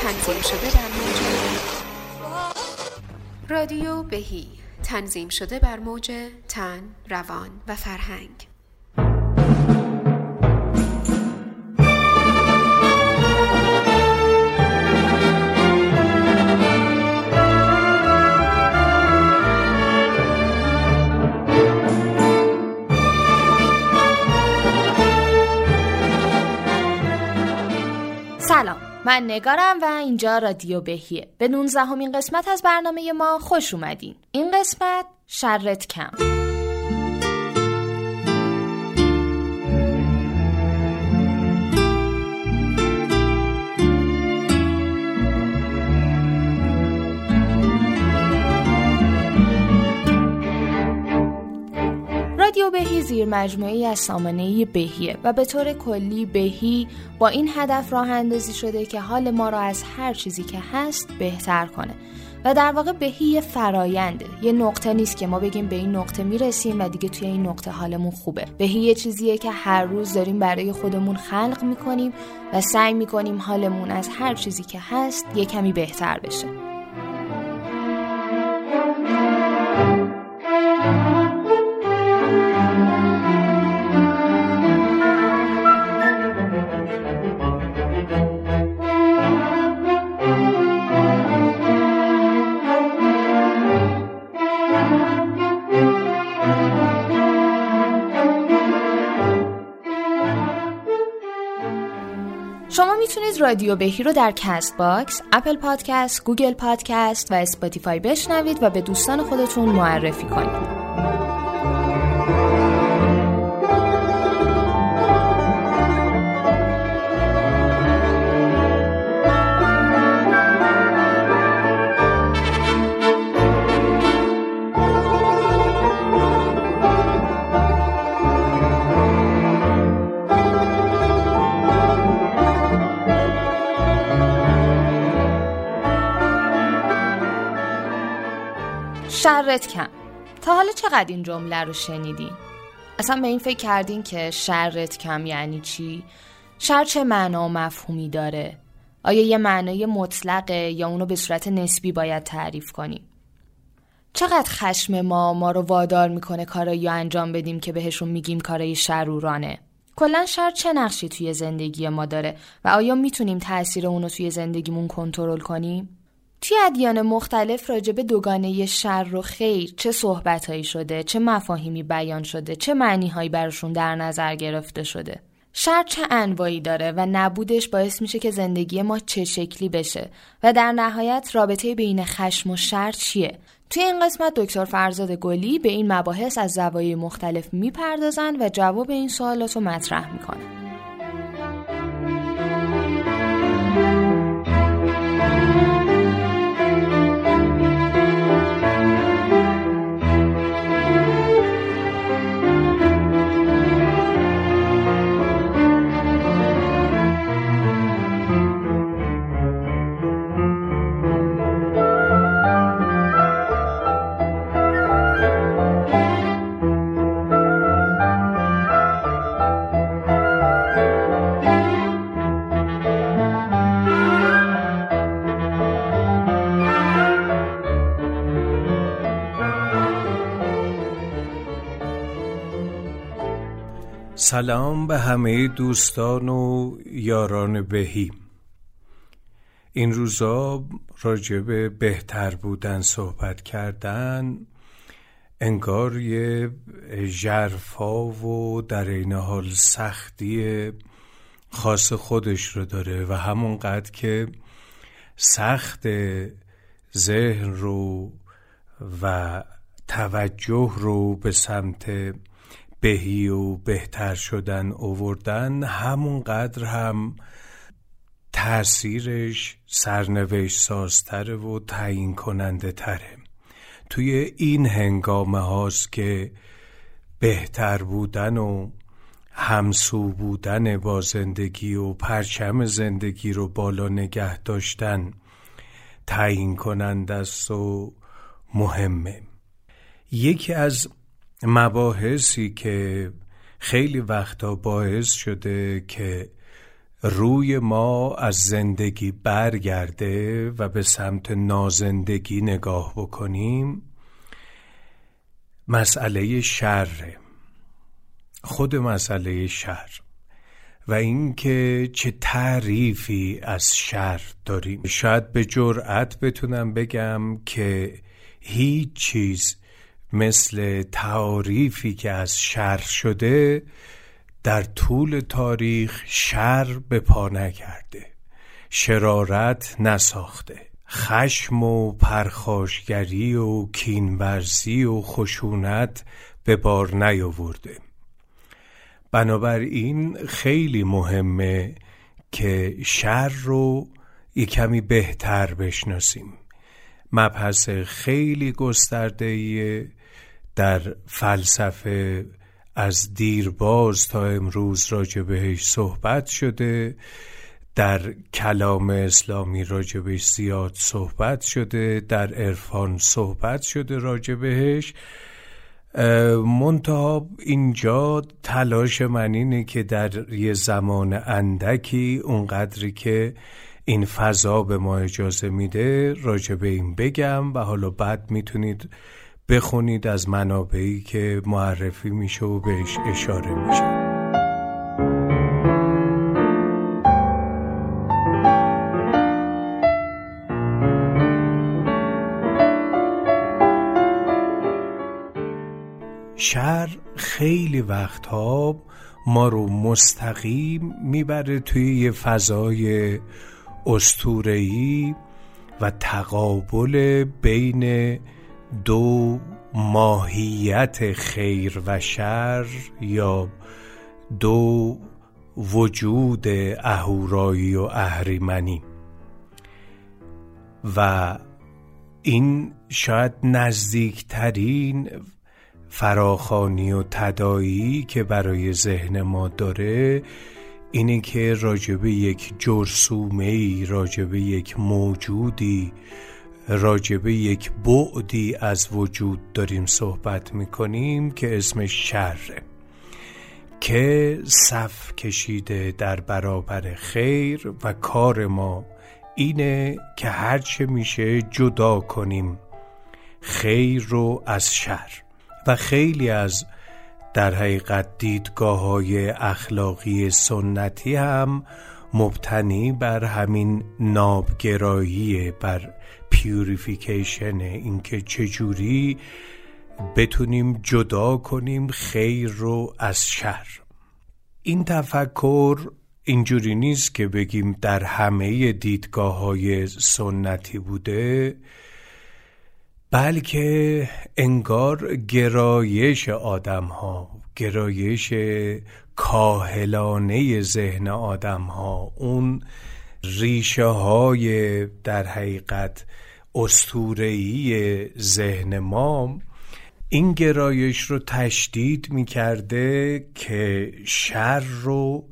تنظیم شده بر موج. رادیو بهی. تنظیم شده بر موج تن، روان و فرهنگ. من نگارم و اینجا رادیو بهیه. به نونزدهمین قسمت از برنامه ما خوش اومدین. این قسمت شرت کم. رادیو بهی زیر مجموعی از سامانه بهیه و به طور کلی بهی با این هدف راه اندازی شده که حال ما را از هر چیزی که هست بهتر کنه. و در واقع بهی یه فراینده یه نقطه نیست که ما بگیم به این نقطه می‌رسیم و دیگه توی این نقطه حالمون خوبه. بهی یه چیزیه که هر روز داریم برای خودمون خلق می‌کنیم و سعی می‌کنیم حالمون از هر چیزی که هست یه کمی بهتر بشه. رادیو بهی رو در کست باکس، اپل پادکست، گوگل پادکست و اسپاتیفای بشنوید و به دوستان خودتون معرفی کنید. شرت کم تا حالا چقدر این جمله رو شنیدین؟ اصلا به این فکر کردین که شرت کم یعنی چی؟ شر چه معنا و مفهومی داره؟ آیا یه معنای مطلقه یا اونو به صورت نسبی باید تعریف کنیم؟ چقدر خشم ما ما رو وادار می‌کنه کارایی انجام بدیم که بهشون میگیم کارای شرورانه؟ کلا شر چه نقشی توی زندگی ما داره و آیا می‌تونیم تاثیر اونو توی زندگیمون کنترل کنیم؟ توی ادیان مختلف راجع به دوگانه شر و خیر چه صحبتهایی شده چه مفاهیمی بیان شده چه معنیهایی براشون در نظر گرفته شده؟ شر چه انواعی داره و نبودش باعث میشه که زندگی ما چه شکلی بشه و در نهایت رابطه بین خشم و شر چیه؟ توی این قسمت دکتر فرزاد گلی به این مباحث از زوایای مختلف می‌پردازن و جواب این سوالات رو مطرح می‌کنن سلام به همه دوستان و یاران بهی. این روزا راجع به بهتر بودن صحبت کردن انگار یه جرفا و در این حال سختی خاص خودش رو داره و همونقدر که سخت ذهن رو و توجه رو به سمت بهی و بهتر شدن اووردن همونقدر هم تاثیرش سرنوشت سازتره و تعیین کننده تره. توی این هنگامه هاست که بهتر بودن و همسو بودن با زندگی و پرچم زندگی رو بالا نگه داشتن تعیین کننده است و مهمه. یکی از مباحثی که خیلی وقتا باعث شده که روی ما از زندگی برگرده و به سمت نازندگی نگاه بکنیم مسئله شر خود مسئله شر و اینکه چه تعریفی از شر داریم. شاید به جرأت بتونم بگم که هیچ چیز مثل تعریفی که از شر شده در طول تاریخ شر به پا نکرده شرارت نساخته. خشم و پرخاشگری و کینورزی و خشونت به بار نیاورده. بنابراین خیلی مهمه که شر رو یه کمی بهتر بشناسیم. مبحث خیلی گسترده در فلسفه از دیرباز تا امروز راجع بهش صحبت شده در کلام اسلامی راجع بهش زیاد صحبت شده در عرفان صحبت شده راجع بهش. منتها اینجا تلاش من اینه که در یه زمان اندکی اونقدری که این فضا به ما اجازه میده راجع به این بگم و حالا بعد می‌تونید بخونید از منابعی که معرفی میشه و بهش اشاره میشه. شر خیلی وقتها ما رو مستقیم می‌بره توی یه فضای استورهی و تقابل بین دو ماهیت خیر و شر یا دو وجود اهورایی و اهریمنی. و این شاید نزدیکترین فراخانی و تدایی که برای ذهن ما داره اینه که راجبه یک جرسومه ای راجبه یک موجودی راجبه یک بعدی از وجود داریم صحبت می‌کنیم که اسمش شره که صف کشیده در برابر خیر و کار ما اینه که هرچه میشه جدا کنیم خیر رو از شر. و خیلی از در حقیقت دیدگاه های اخلاقی سنتی هم مبتنی بر همین نابگرایی بر پیوریفیکیشن اینکه چجوری بتونیم جدا کنیم خیر رو از شر. این تفکر اینجوری نیست که بگیم در همه دیدگاه های سنتی بوده بلکه انگار گرایش آدم ها گرایش کاهلانه ذهن آدم ها اون ریشه های در حقیقت استورهی ذهن ما این گرایش رو تشدید می کرده که شر رو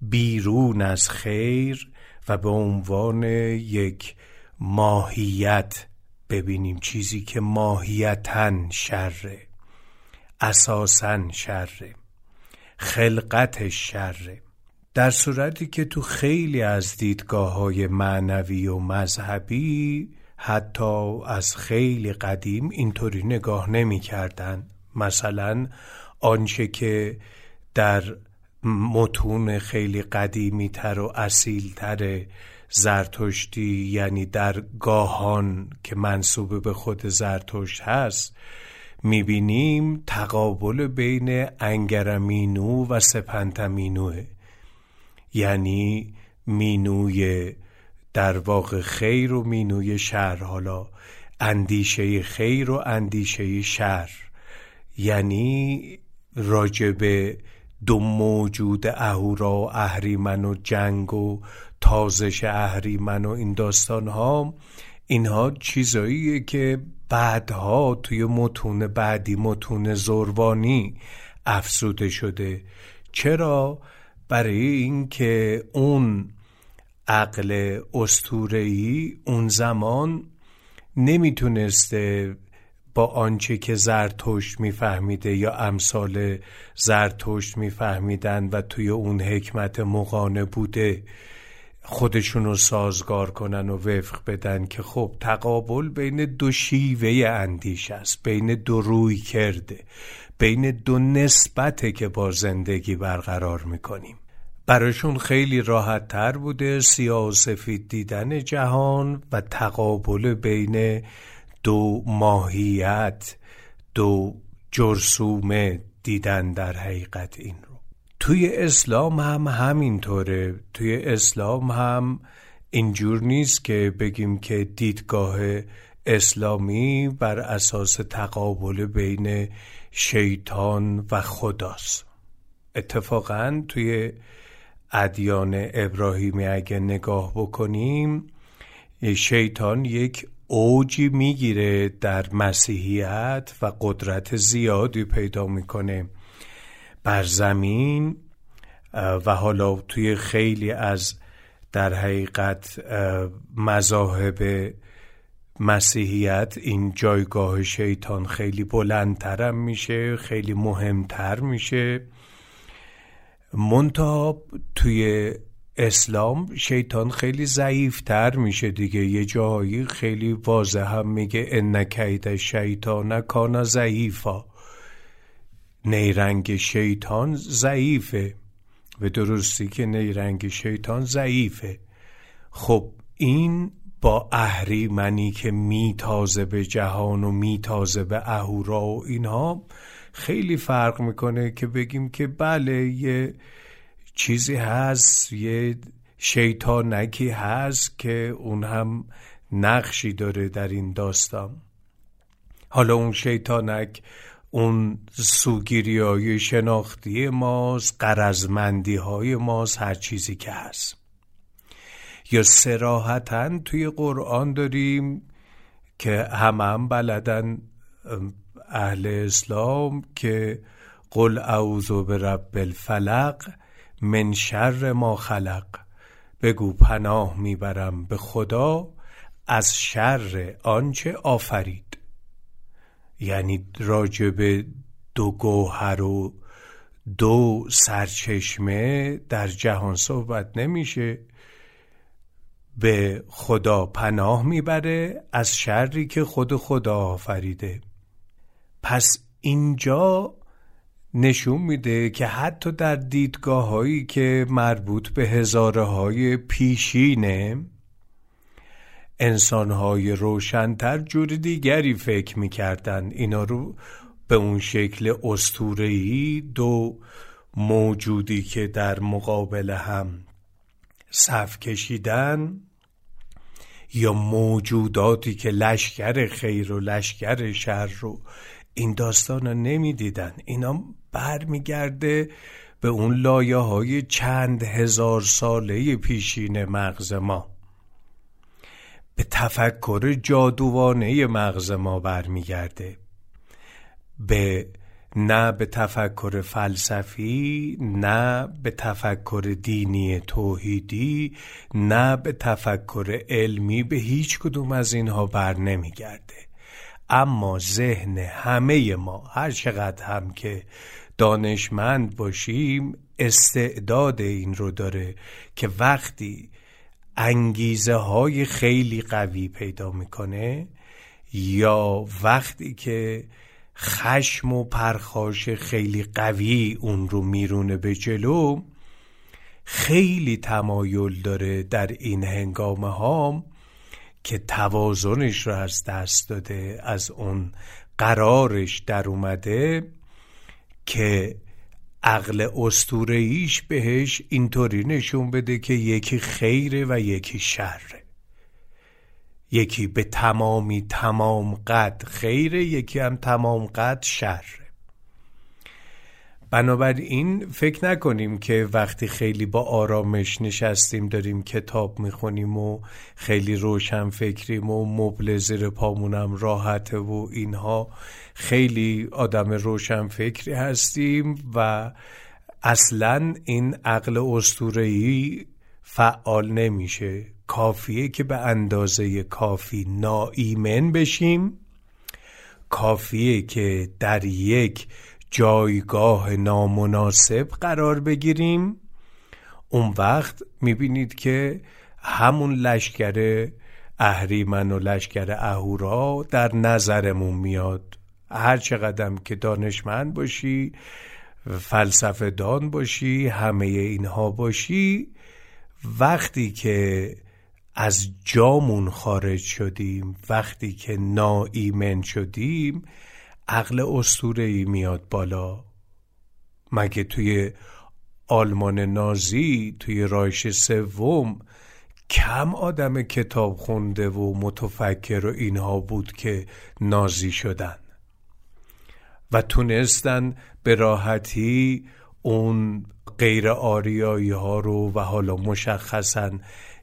بیرون از خیر و به عنوان یک ماهیت ببینیم. چیزی که ماهیتا شره اساسا شره خلقتش شره. در صورتی که تو خیلی از دیدگاه های معنوی و مذهبی حتی از خیلی قدیم اینطوری نگاه نمی کردن. مثلا آنچه که در متون خیلی قدیمی تر و اصیل تر زرتشتی یعنی در گاهان که منصوب به خود زرتشت هست می‌بینیم تقابل بین انگرمینو و سپنتمینوه یعنی مینوی در واقع خیر و مینوی شر حالا اندیشه خیر و اندیشه شر یعنی راجب دو موجود اهورا و اهریمن و جنگ و تازش اهریمن و این داستان ها اینها چیزاییه که بعدها توی متون بعدی متون زربانی افزوده شده. چرا؟ برای اینکه اون عقل استورهی اون زمان نمی‌تونسته با آنچه که زرتشت میفهمیده یا امثال زرتشت میفهمیدن و توی اون حکمت مقانه بوده خودشون رو سازگار کنن و وفق بدن که خب تقابل بین دو شیوه اندیش است بین دو روی کرده بین دو نسبته که با زندگی برقرار می‌کنیم. براشون خیلی راحت تر بوده سیاه و دیدن جهان و تقابل بین دو ماهیت دو جرسومه دیدن در حقیقت این رو. توی اسلام هم همینطوره. توی اسلام هم اینجور نیست که بگیم که دیدگاه اسلامی بر اساس تقابل بین شیطان و خداست. اتفاقا توی ادیان ابراهیمی اگه نگاه بکنیم شیطان یک اوجی می‌گیره در مسیحیت و قدرت زیادی پیدا می‌کنه بر زمین و حالا توی خیلی از در حقیقت مذاهب مسیحیت این جایگاه شیطان خیلی بلندترم میشه خیلی مهمتر میشه. منتها توی اسلام شیطان خیلی ضعیفتر میشه دیگه. یه جایی خیلی واضح هم میگه ان کید شیطان کان ضعیفا. نیرنگ شیطان ضعیفه. به درستی که نیرنگ شیطان ضعیفه. خب این با اهریمنی که میتازه به جهان و میتازه به اهورا و اینها خیلی فرق می‌کنه که بگیم که بله یه چیزی هست یه شیطانکی هست که اون هم نقشی داره در این داستان. حالا اون شیطانک اون سوگیری های شناختی ماست قرزمندی های ماست هر چیزی که هست. یا سراحتا توی قرآن داریم که همه هم بلدن اهل اسلام که قل اعوذ برب الفلق من شر ما خلق. بگو پناه می‌برم به خدا از شر آنچه آفرید. یعنی راجب دو گوهر و دو سرچشمه در جهان صحبت نمیشه. به خدا پناه می‌بره از شری که خود خدا آفریده. پس اینجا نشون میده که حتی در دیدگاه هایی که مربوط به هزاره های پیشینه انسان های روشنتر جور دیگری فکر می‌کردن اینا رو به اون شکل استورهی دو موجودی که در مقابل هم صف کشیدن یا موجوداتی که لشکر خیر و لشکر شر رو این داستان رو نمی‌دیدن. اینا برمیگرده به اون لایه های چند هزار ساله پیشین مغز ما. به تفکر جادوانه مغز ما برمیگرده. به نه به تفکر فلسفی نه به تفکر دینی توحیدی نه به تفکر علمی به هیچ کدوم از اینها بر نمیگرده. اما ذهن همه ما هر چقدر هم که دانشمند باشیم استعداد این رو داره که وقتی انگیزه های خیلی قوی پیدا می‌کنه یا وقتی که خشم و پرخاش خیلی قوی اون رو میرونه به جلو خیلی تمایل داره در این هنگامه ها که توازنش رو از دست داده از اون قرارش در اومده که عقل استورهیش بهش اینطوری نشون بده که یکی خیره و یکی شره. یکی به تمامی تمام قد خیره یکی هم تمام قد شره. بنابراین فکر نکنیم که وقتی خیلی با آرامش نشستیم داریم کتاب می‌خونیم و خیلی روشن فکریم و مبل زیر پامونم راحته و اینها خیلی آدم روشن فکری هستیم و اصلا این عقل استورهی فعال نمیشه. کافیه که به اندازه کافی ناایمن بشیم. کافیه که در یک جایگاه نامناسب قرار بگیریم. اون وقت می‌بینید که همون لشکر اهریمن و لشکر اهورا در نظرمون میاد. هر چقدر که دانشمند باشی فلسفه دان باشی همه اینها باشی وقتی که از جامون خارج شدیم وقتی که ناایمن شدیم عقل استوره ای میاد بالا. مگه توی آلمان نازی توی رایش سوم کم آدم کتاب خونده و متفکر و اینها بود که نازی شدن؟ و تونستن به راحتی اون غیر آریایی ها رو و حالا مشخصا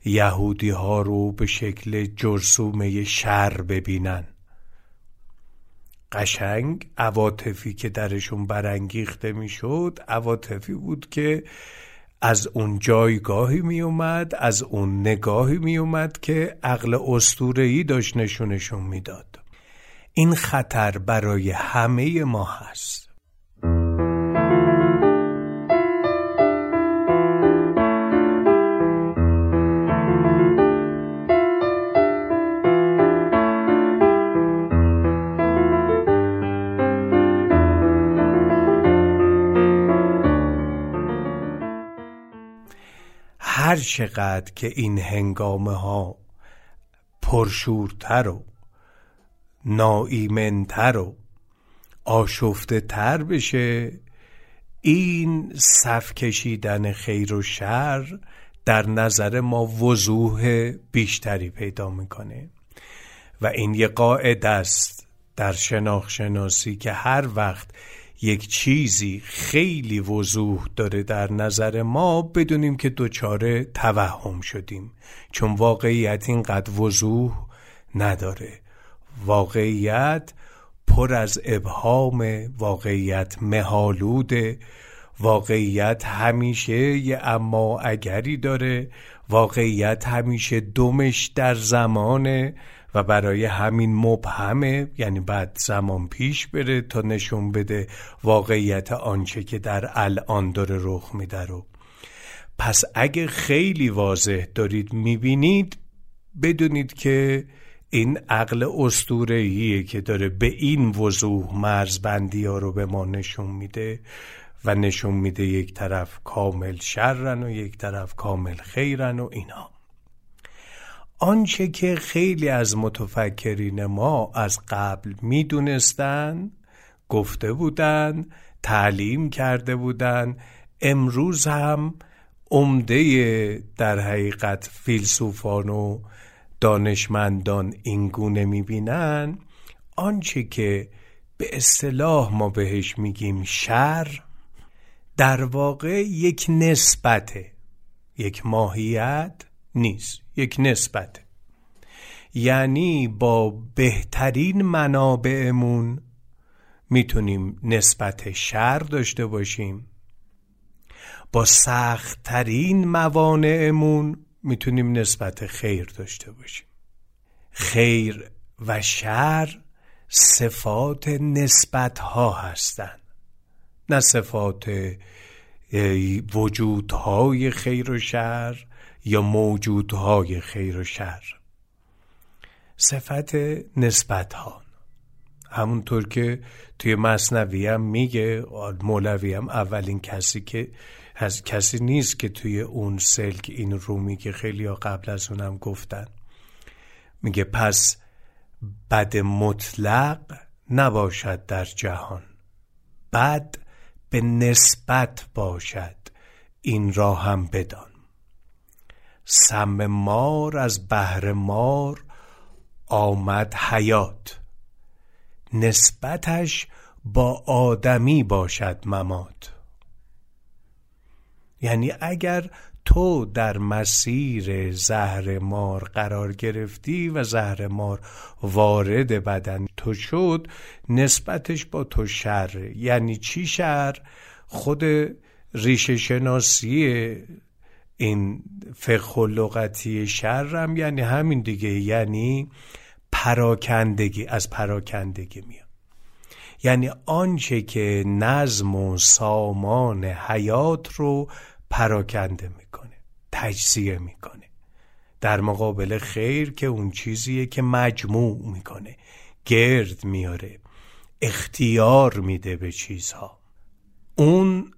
یهودی ها رو به شکل جرسومه شر ببینن. قشنگ. عواطفی که درشون برانگیخته می‌شد عواطفی بود که از اون جایگاهی می اومد از اون نگاهی می اومد که عقل استورهی داشت نشونشون می‌داد. این خطر برای همه ما هست. هر چقدر که این هنگامه ها پرشورتر و ناایمنتر و آشفته تر بشه این صف کشیدن خیر و شر در نظر ما وضوح بیشتری پیدا می‌کنه. و این یه قاعده است در شناخت شناسی که هر وقت یک چیزی خیلی وضوح داره در نظر ما بدونیم که دچار توهم شدیم. چون واقعیت اینقدر وضوح نداره. واقعیت پر از ابهام واقعیت مهالوده واقعیت همیشه یه اما اگری داره واقعیت همیشه دمش در زمانه. و برای همین مبهمه یعنی بعد زمان پیش بره تا نشون بده واقعیت آنچه که در الان داره رخ میده رو. پس اگه خیلی واضح دارید می‌بینید بدونید که این عقل استورهیه که داره به این وضوح مرزبندی ها رو به ما نشون میده و نشون میده یک طرف کامل شرن و یک طرف کامل خیرن و اینا آنچه که خیلی از متفکرین ما از قبل می‌دونستن گفته بودن تعلیم کرده بودن امروز هم عمده در حقیقت فیلسوفان و دانشمندان اینگونه می‌بینن آنچه که به اصطلاح ما بهش میگیم شر در واقع یک نسبته یک ماهیت نیست. یک نسبت. یعنی با بهترین منابعمون می‌تونیم نسبت شر داشته باشیم. با سختترین موانعمون می‌تونیم نسبت خیر داشته باشیم. خیر و شر صفات نسبت ها هستند. نه صفات وجودهای خیر و شر یا موجودهای خیر و شر. صفت نسبت ها همونطور که توی مصنوی هم میگه مولوی هم اولین کسی که از کسی نیست که توی اون سلک این رو میگه خیلی ها قبل از اونم گفتن. میگه پس بد مطلق نباشد در جهان. بد به نسبت باشد. این را هم بدان. سم مار از بهر مار آمد حیات. نسبتش با آدمی باشد ممات. یعنی اگر تو در مسیر زهر مار قرار گرفتی و زهر مار وارد بدن تو شد نسبتش با تو شر. یعنی چی شر؟ خود ریشه شناسی این فقه لغتی شرم یعنی همین دیگه یعنی پراکندگی از پراکندگی میاد. یعنی آنچه که نظم و سامان حیات رو پراکنده می‌کنه تجزیه می‌کنه. در مقابل خیر که اون چیزیه که مجموع می‌کنه. گرد میاره اختیار میده به چیزها. اون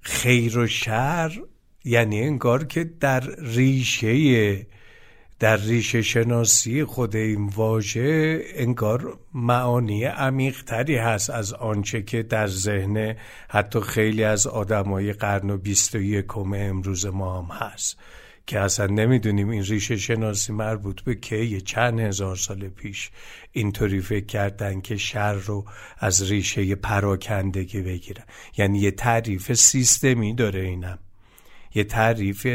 خیر و شر یعنی انگار که در ریشه در ریشه شناسی خود این واژه انگار معانی عمیقتری هست از آنچه که در ذهن حتی خیلی از آدمای قرن و بیست و یکم امروز ما هم هست. که اصلا نمی‌دونیم این ریشه شناسی مربوط به که یه چند هزار سال پیش اینطوری فکر کردن که شر رو از ریشه پراکندگی بگیرن. یعنی یه تعریف سیستمی داره اینم. یه تعریف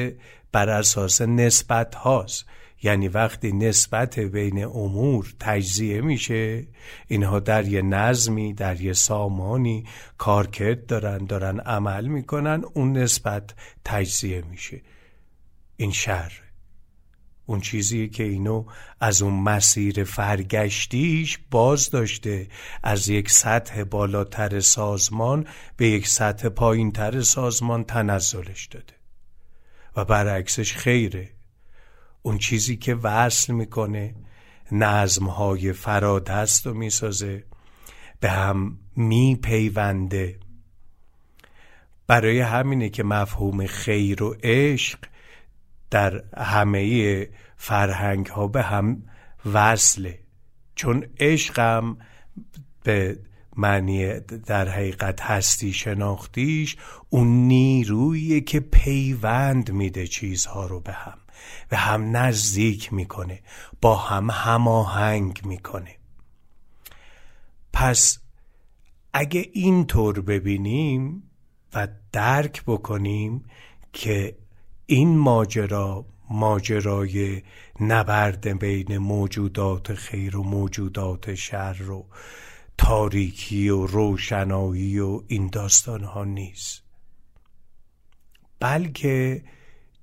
بر اساس نسبت هاست. یعنی وقتی نسبت بین امور تجزیه میشه اینها در یه نظمی در یه سامانی کارکرد دارن دارن عمل می‌کنن اون نسبت تجزیه میشه. این شر اون چیزی که اینو از اون مسیر فرگشتیش باز داشته از یک سطح بالاتر سازمان به یک سطح پایینتر سازمان تنزلش داده. و برعکسش خیره. اون چیزی که وصل می‌کنه نظمهای فرادست رو می‌سازه به هم میپیونده. برای همینه که مفهوم خیر و عشق در همه فرهنگ ها به هم وصله. چون عشقم به معنی در حقیقت هستی شناختیش اون نیرویی که پیوند میده چیزها رو به هم و هم نزدیک می‌کنه با هم هماهنگ می‌کنه. پس اگه اینطور ببینیم و درک بکنیم که این ماجرا ماجرای نبرد بین موجودات خیر و موجودات شر و تاریکی و روشنایی و این داستان ها نیست. بلکه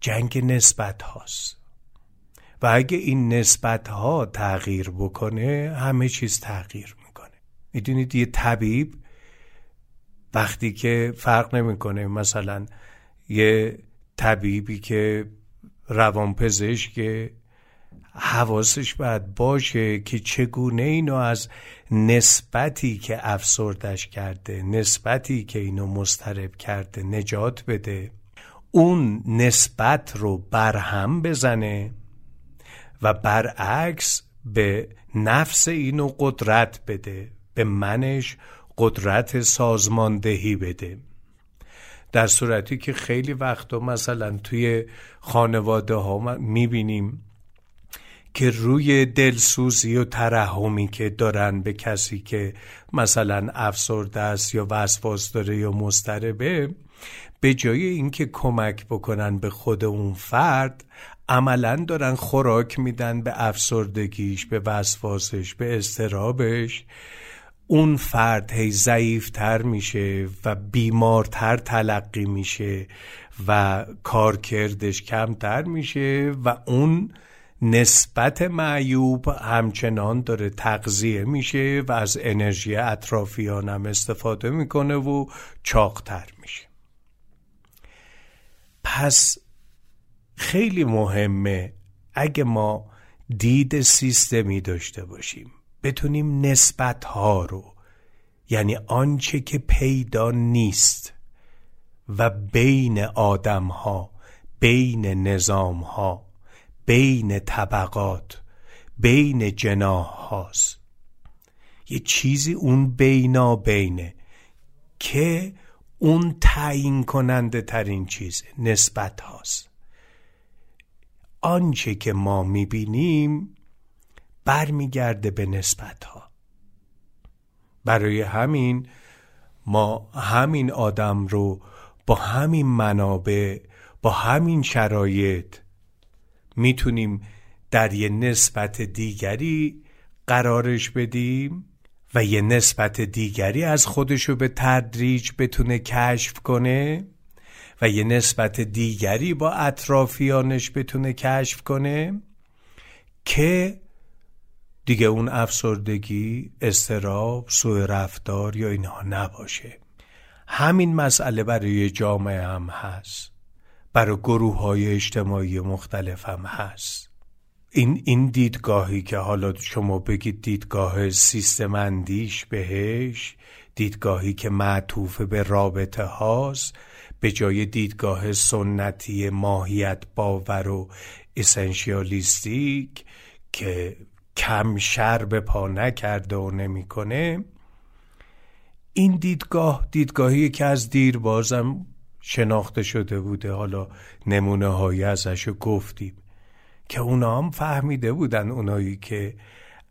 جنگ نسبت هاست و اگه این نسبت ها تغییر بکنه همه چیز تغییر می‌کنه. می‌دونید یه طبیب وقتی که فرق نمی‌کنه مثلا یه طبیبی که روانپزشک حواسش باید باشه که چگونه اینو از نسبتی که افسردش کرده نسبتی که اینو مسترب کرده نجات بده. اون نسبت رو برهم بزنه و برعکس به نفس اینو قدرت بده به منش قدرت سازماندهی بده. در صورتی که خیلی وقتا مثلا توی خانواده ها می‌بینیم که روی دلسوزی و ترحمی که دارن به کسی که مثلا افسرده است یا وسواس داره یا مستربه به جای اینکه کمک بکنن به خود اون فرد عملا دارن خوراک میدن به افسردگیش به وسواسش به استرابش اون فرد هی ضعیفتر میشه و بیمارتر تلقی میشه و کارکردش کمتر میشه و اون نسبت معیوب همچنان داره تغذیه میشه و از انرژی اطرافیان هم استفاده می‌کنه و چاقتر میشه. پس خیلی مهمه اگه ما دید سیستمی داشته باشیم بتونیم نسبت ها رو یعنی آنچه که پیدا نیست و بین آدم ها بین نظام ها بین طبقات بین جناح هاست یه چیزی اون بینا بینه که اون تعیین کننده ترین چیز نسبت هاست. آنچه که ما می‌بینیم برمیگرده به نسبت ها برای همین ما همین آدم رو با همین منابع با همین شرایط می‌تونیم در یه نسبت دیگری قرارش بدیم و یه نسبت دیگری از خودشو به تدریج بتونه کشف کنه و یه نسبت دیگری با اطرافیانش بتونه کشف کنه که دیگه اون افسردگی استراب سوء رفتار یا اینها نباشه. همین مسئله برای جامعه هم هست. برای گروه های اجتماعی مختلف هم هست. این, این دیدگاهی که حالا شما بگید دیدگاه سیستم اندیش بهش دیدگاهی که معطوف به رابطه هاست به جای دیدگاه سنتی ماهیت باور و اسنشیالیستیک که کم شر به پا نکرده و نمی‌کنه این دیدگاه دیدگاهی که از دیر بازم شناخته شده بوده. حالا نمونه هایی ازش گفتیم که اونا هم فهمیده بودن اونایی که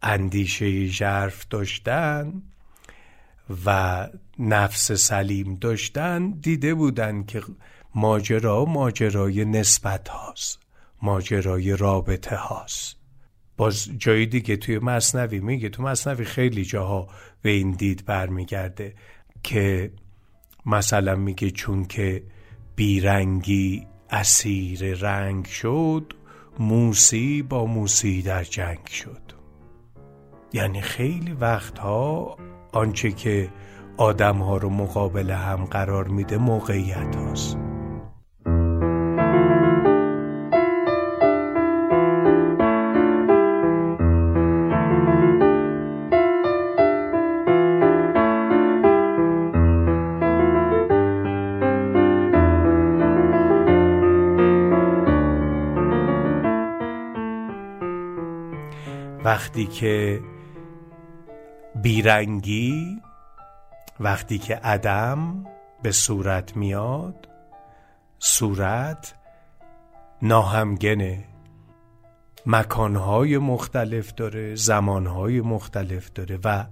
اندیشه ژرف داشتن و نفس سلیم داشتن دیده بودن که ماجرا ماجرای نسبت هاست ماجرای رابطه هاست. باز جای دیگه توی مصنوی میگه تو مصنوی خیلی جاها به این دید برمیگرده که مثلا میگه چون که بیرنگی اسیر رنگ شد موسی با موسی در جنگ شد. یعنی خیلی وقتها آنچه که آدم ها رو مقابل هم قرار میده موقعیت هاست. وقتی که بیرنگی وقتی که عدم به صورت میاد صورت ناهمگنه. مکانهای مختلف داره زمانهای مختلف داره و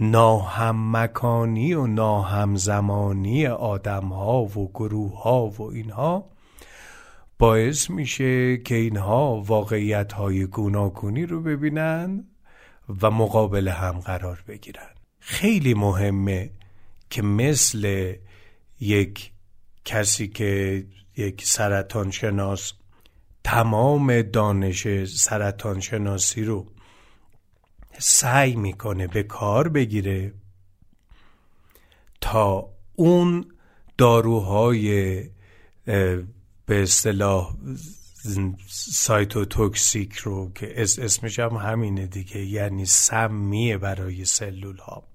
ناهم مکانی و ناهم زمانی آدم ها و گروه ها و اینها باعث میشه که اینها واقعیت های گوناگونی رو ببینن و مقابل هم قرار بگیرن. خیلی مهمه که مثل یک کسی که یک سرطان شناس تمام دانش سرطان شناسی رو سعی می‌کنه به کار بگیره تا اون داروهای به اصطلاح سایتوتوکسیک رو که اسمش هم همینه دیگه یعنی سمیه برای سلول ها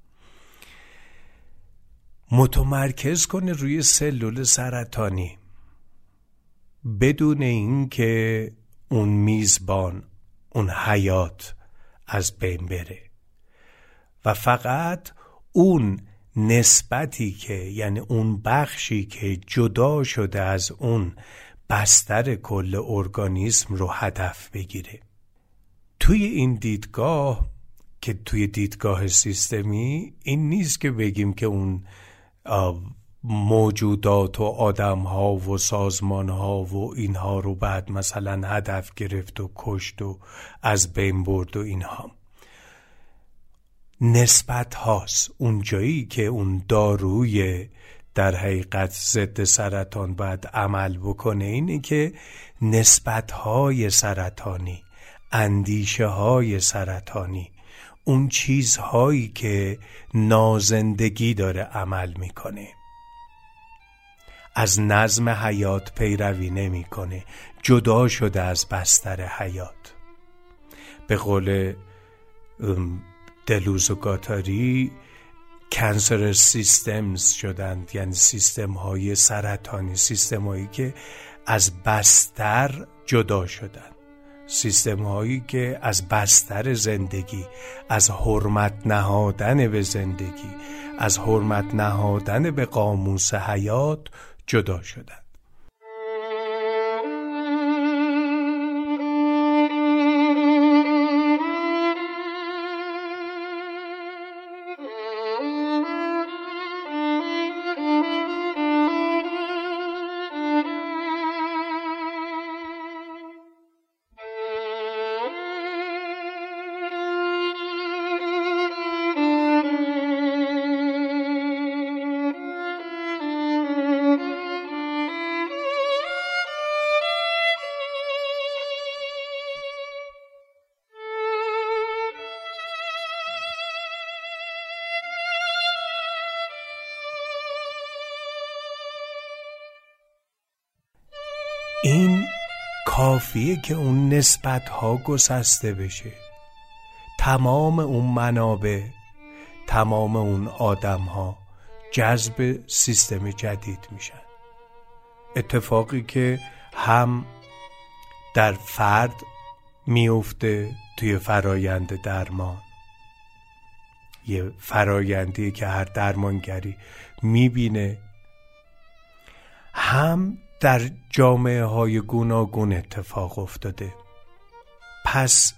متمرکز کنه روی سلول سرطانی. بدون اینکه اون میزبان اون حیات از بین بره. و فقط اون نسبتی که یعنی اون بخشی که جدا شده از اون بستر کل ارگانیسم رو هدف بگیره. توی این دیدگاه که توی دیدگاه سیستمی این نیست که بگیم که اون موجودات و آدم ها و سازمان ها و اینها رو بعد مثلا هدف گرفت و کشت و از بین برد و اینها. نسبت هاست. اون جایی که اون داروی در حقیقت ضد سرطان باید عمل بکنه اینه که نسبت های سرطانی اندیشه های سرطانی اون چیزهایی که نازندگی داره عمل می‌کنه. از نظم حیات پیروی نمی‌کنه. جدا شده از بستر حیات. به قول دلوز و گاتاری کنسر سیستمز شدند. یعنی سیستم های سرطانی سیستم هایی که از بستر جدا شدند. سیستم هایی که از بستر زندگی از حرمت نهادن به زندگی از حرمت نهادن به قاموس حیات جدا شدند. که اون نسبت ها گسسته بشه. تمام اون منابع تمام اون آدم ها جذب سیستم جدید میشن. اتفاقی که هم در فرد میفته توی فرایند درمان. یه فرایندی که هر درمانگری می‌بینه. هم در جامعه های گوناگون اتفاق افتاده. پس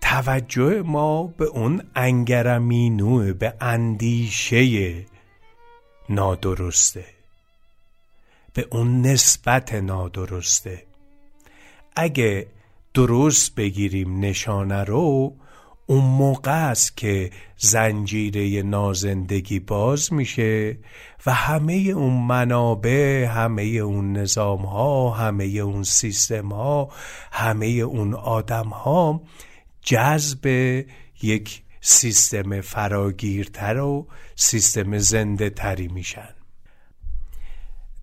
توجه ما به اون انگرمینوه به اندیشه نادرسته. به اون نسبت نادرسته. اگه درست بگیریم نشانه رو اون موقع است که زنجیره نازندگی باز میشه و همه اون منابع همه اون نظام ها همه اون سیستم ها همه اون آدم ها جذب یک سیستم فراگیرتر و سیستم زنده تری میشن.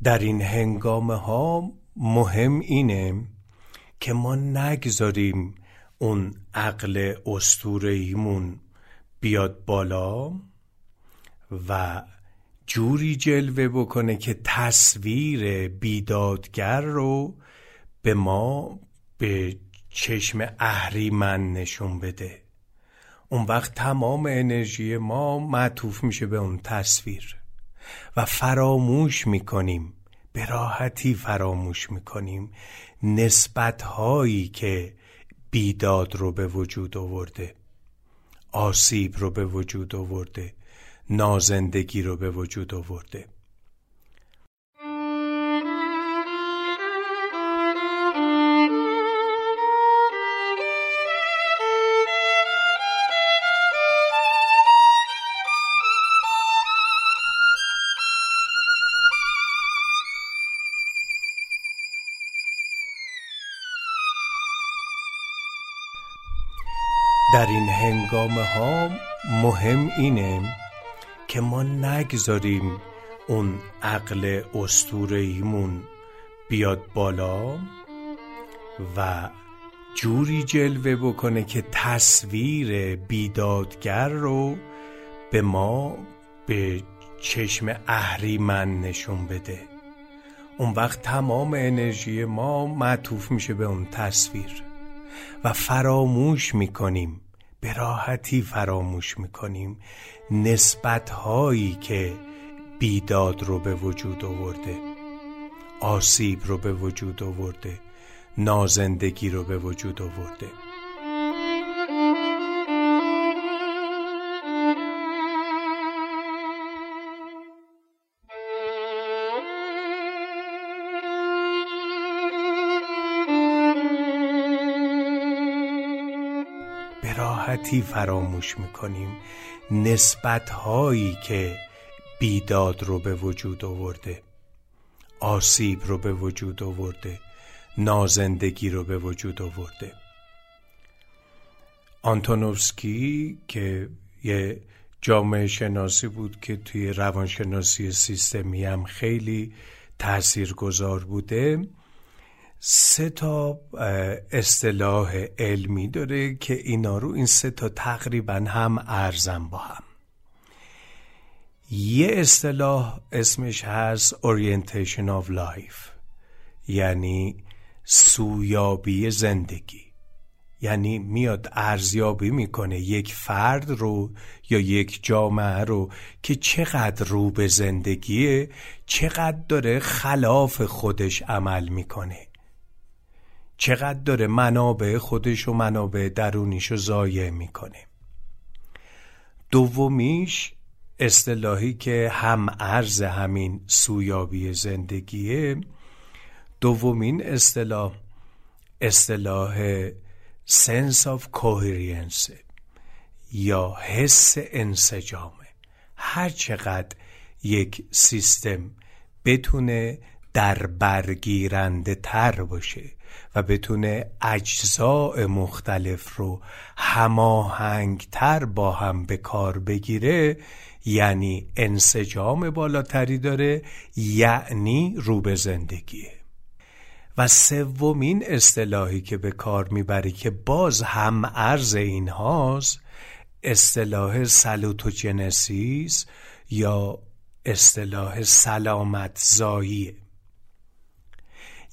در این هنگامه ها مهم اینه که ما نگذاریم اون عقل استورهیمون بیاد بالا و جوری جلوه بکنه که تصویر بیدادگر رو به ما به چشم اهریمن نشون بده. اون وقت تمام انرژی ما معطوف میشه به اون تصویر و فراموش می‌کنیم به راحتی فراموش می‌کنیم نسبت هایی که بیداد رو به وجود آورده آسیب رو به وجود آورده نازندگی رو به وجود آورده. هنگامه ها مهم اینه که ما نگذاریم اون عقل استورهیمون بیاد بالا و جوری جلوه بکنه که تصویر بیدادگر رو به ما به چشم اهریمن نشون بده. اون وقت تمام انرژی ما معطوف میشه به اون تصویر و فراموش می‌کنیم به راحتی فراموش می‌کنیم نسبت هایی که بیداد رو به وجود آورده آسیب رو به وجود آورده نازندگی رو به وجود آورده. راحتی فراموش می‌کنیم. نسبت هایی که بیداد رو به وجود آورده آسیب رو به وجود آورده نازندگی رو به وجود آورده. آنتونوفسکی که یه جامعه شناسی بود که توی روانشناسی سیستمی هم خیلی تأثیر گذار بوده سه تا اصطلاح علمی داره که اینا رو این سه تا تقریبا هم ارزم با هم. یه اصطلاح اسمش هست Orientation of Life یعنی سویابی زندگی. یعنی میاد ارزیابی می‌کنه یک فرد رو یا یک جامعه رو که چقدر رو به زندگیه چقدر داره خلاف خودش عمل می‌کنه. چقدر داره منابع خودش و منابع درونیش رو ضایع می‌کنه. دومیش اصطلاحی که هم ارز همین سویابی زندگیه. دومین اصطلاح اصطلاح sense of coherence یا حس انسجامه هر چقدر یک سیستم بتونه در برگیرنده تر باشه و بتونه اجزاء مختلف رو هماهنگتر با هم به کار بگیره یعنی انسجام بالاتری داره یعنی رو به زندگیه و سومین اصطلاحی که به کار می‌بری که باز هم ارز این هاست اصطلاح سلوتوجنسیس یا اصطلاح سلامت زایی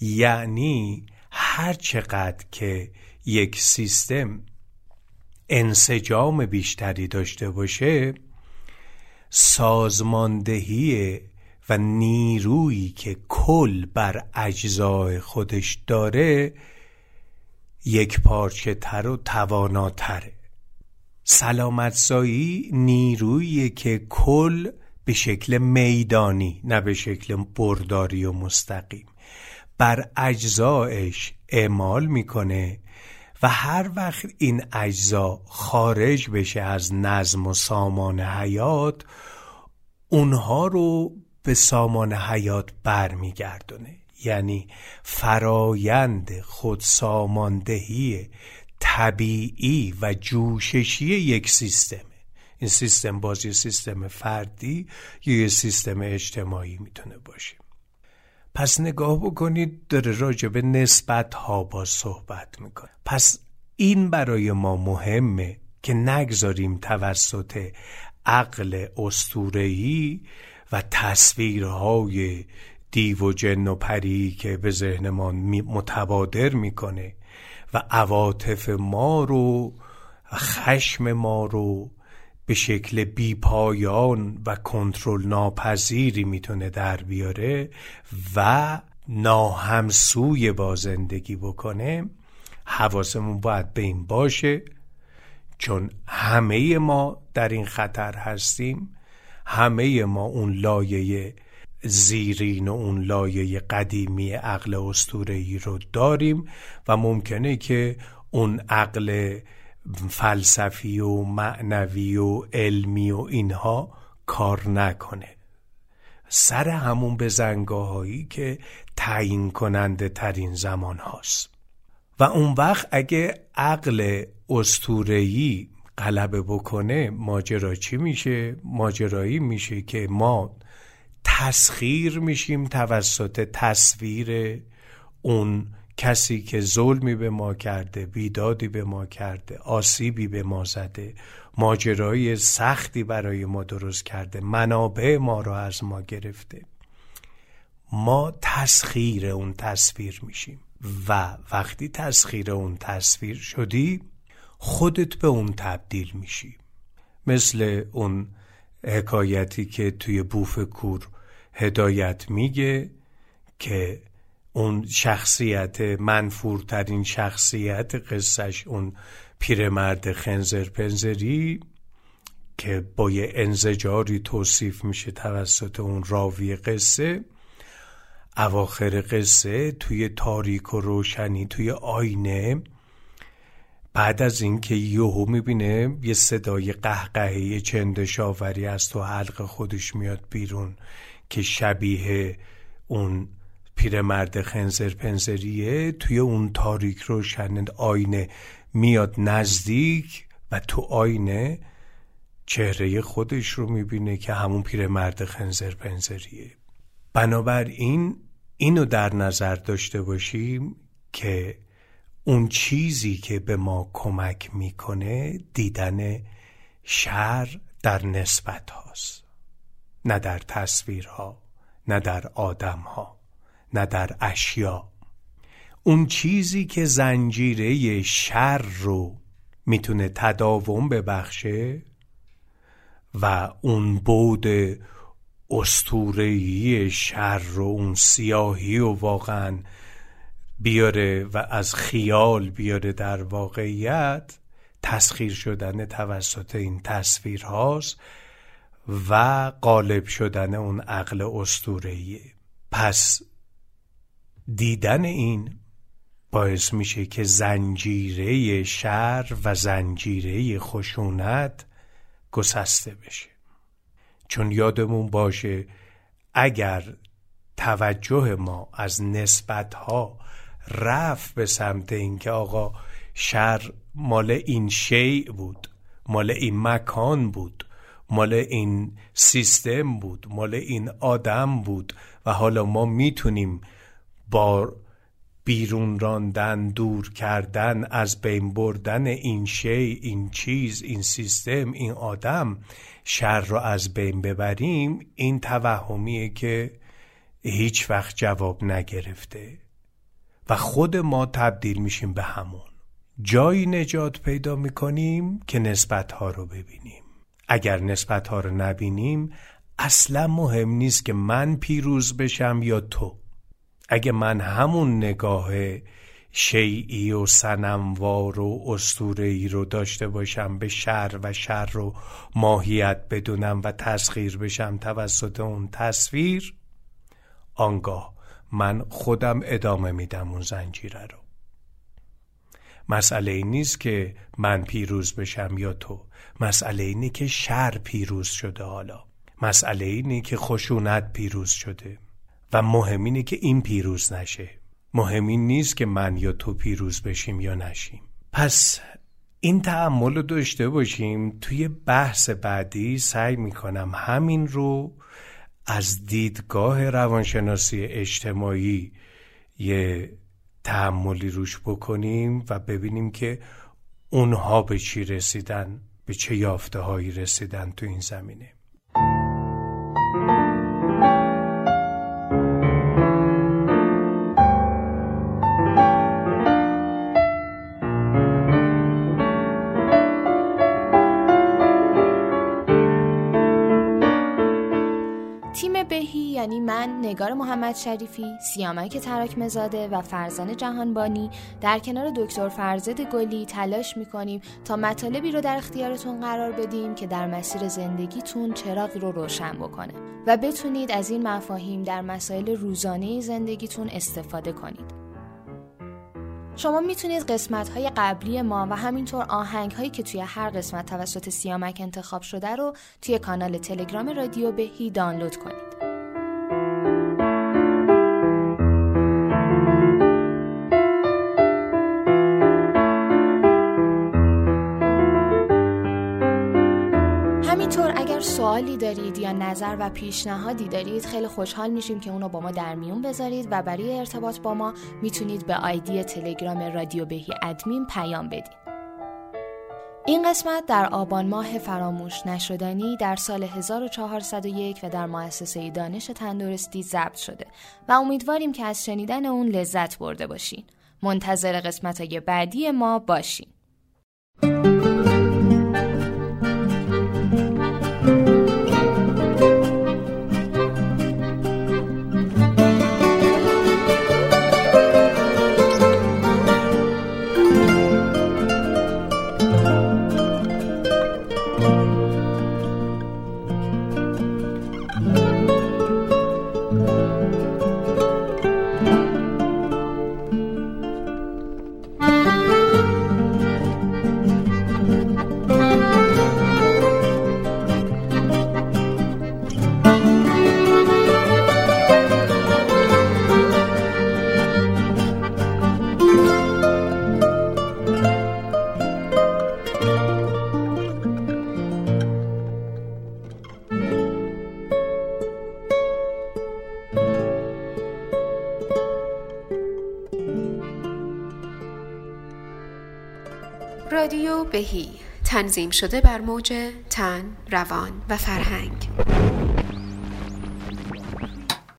یعنی هر چقدر که یک سیستم انسجام بیشتری داشته باشه سازماندهی و نیرویی که کل بر اجزای خودش داره یک پارچه تر و تواناتره سلامتزایی نیرویی که کل به شکل میدانی نه به شکل برداری و مستقیم. بر اجزایش اعمال می‌کنه و هر وقت این اجزا خارج بشه از نظم و سامان حیات اونها رو به سامان حیات برمیگردونه. یعنی فرایند خودساماندهی طبیعی و جوششی یک سیستمه. این سیستم باز یه سیستم فردی یا یه سیستم اجتماعی می‌تونه باشه. پس نگاه بکنید داره راجع به نسبت ها با صحبت می‌کنه. پس این برای ما مهمه که نگذاریم توسط عقل استورهی و تصویرهای دیو و جن و پری که به ذهنمان متبادر می‌کنه و عواطف ما رو خشم ما رو به شکل بیپایان و کنترل ناپذیری می‌تونه در بیاره و ناهمسوی با زندگی بکنه حواسمون باید به این باشه چون همه ما در این خطر هستیم همه ما اون لایه زیرین و اون لایه قدیمی عقل استورهی رو داریم و ممکنه که اون عقل فلسفی و معنوی و علمی و اینها کار نکنه سر همون به هایی که تعیین کننده ترین زمان هاست و اون وقت اگه عقل استورهی غلبه بکنه ماجرا چی میشه؟ ماجرایی میشه که ما تسخیر میشیم توسط تصویر اون کسی که ظلمی به ما کرده بیدادی به ما کرده آسیبی به ما زده ماجرای سختی برای ما درست کرده منابع ما رو از ما گرفته. ما تسخیر اون تصویر میشیم. و وقتی تسخیر اون تصویر شدی خودت به اون تبدیل میشی. مثل اون حکایتی که توی بوف کور هدایت میگه که اون شخصیت منفورترین شخصیت قصهش اون پیرمرد خنزر پنزری که با یه انزجاری توصیف میشه توسط اون راوی قصه. اواخر قصه توی تاریک و روشنی توی آینه. بعد از اینکه یهو می‌بینه یه صدای قهقهه چندشاوری از تو حلق خودش میاد بیرون که شبیه اون پیرمرد خنزر پنزریه توی اون تاریک روشن آینه میاد نزدیک و تو آینه چهره خودش رو می‌بینه که همون پیرمرد خنزر پنزریه. بنابراین اینو در نظر داشته باشیم که اون چیزی که به ما کمک می‌کنه دیدن شر در نسبت هاست. نه در تصویرها نه در آدم ها نه در اشیا. اون چیزی که زنجیره شر رو می‌تونه تداوم ببخشه و اون بود استورهی شر رو اون سیاهی و واقعا بیاره و از خیال بیاره در واقعیت تسخیر شدن توسط این تصویر هاست و غالب شدن اون عقل استورهیه پس دیدن این باعث میشه که زنجیره شر و زنجیره خشونت گسسته بشه. چون یادمون باشه اگر توجه ما از نسبت ها رفت به سمت اینکه آقا شر مال این شیع بود مال این مکان بود مال این سیستم بود مال این آدم بود و حالا ما می‌تونیم با بیرون راندن دور کردن از بین بردن این شی این چیز این سیستم این آدم شر رو از بین ببریم این توهمیه که هیچ وقت جواب نگرفته. و خود ما تبدیل میشیم به همون. جایی نجات پیدا می‌کنیم که نسبت ها رو ببینیم. اگر نسبت ها رو نبینیم اصلا مهم نیست که من پیروز بشم یا تو. اگه من همون نگاه شیعی و سنموار و استورهی رو داشته باشم به شر و شر رو ماهیت بدونم و تسخیر بشم توسط اون تصویر آنگاه من خودم ادامه میدم اون زنجیره رو. مسئله این نیست که من پیروز بشم یا تو. مسئله اینه که شر پیروز شده حالا. مسئله اینه که خشونت پیروز شده. و مهم اینه که این پیروز نشه. مهم این نیست که من یا تو پیروز بشیم یا نشیم. پس این تعمل رو داشته باشیم. توی بحث بعدی سعی می‌کنم همین رو از دیدگاه روانشناسی اجتماعی یه تحملی روش بکنیم و ببینیم که اونها به چی رسیدن به چه یافته هایی رسیدن تو این زمینه. نگار محمد شریفی، سیامک تراک مزاده و فرزان جهانبانی در کنار دکتر فرزد گلی تلاش می‌کنیم تا مطالبی رو در اختیارتون قرار بدیم که در مسیر زندگیتون چراغی رو روشن بکنه و بتونید از این مفاهیم در مسائل روزانه زندگیتون استفاده کنید. شما می‌تونید قسمت های قبلی ما و همینطور آهنگ هایی که توی هر قسمت توسط سیامک انتخاب شده رو توی کانال تلگرام رادیو بهی دانلود کنید. سوالی دارید یا نظر و پیشنهادی دارید خیلی خوشحال میشیم که اونو با ما در میون بذارید و برای ارتباط با ما می‌تونید به آیدی تلگرام رادیو بهی ادمین پیام بدید. این قسمت در آبان ماه فراموش نشدنی در سال 1401 و در مؤسسه دانش تندرستی ضبط شده و امیدواریم که از شنیدن اون لذت برده باشین. منتظر قسمت های بعدی ما باشین. بهی. تنظیم شده بر موج تن، روان و فرهنگ.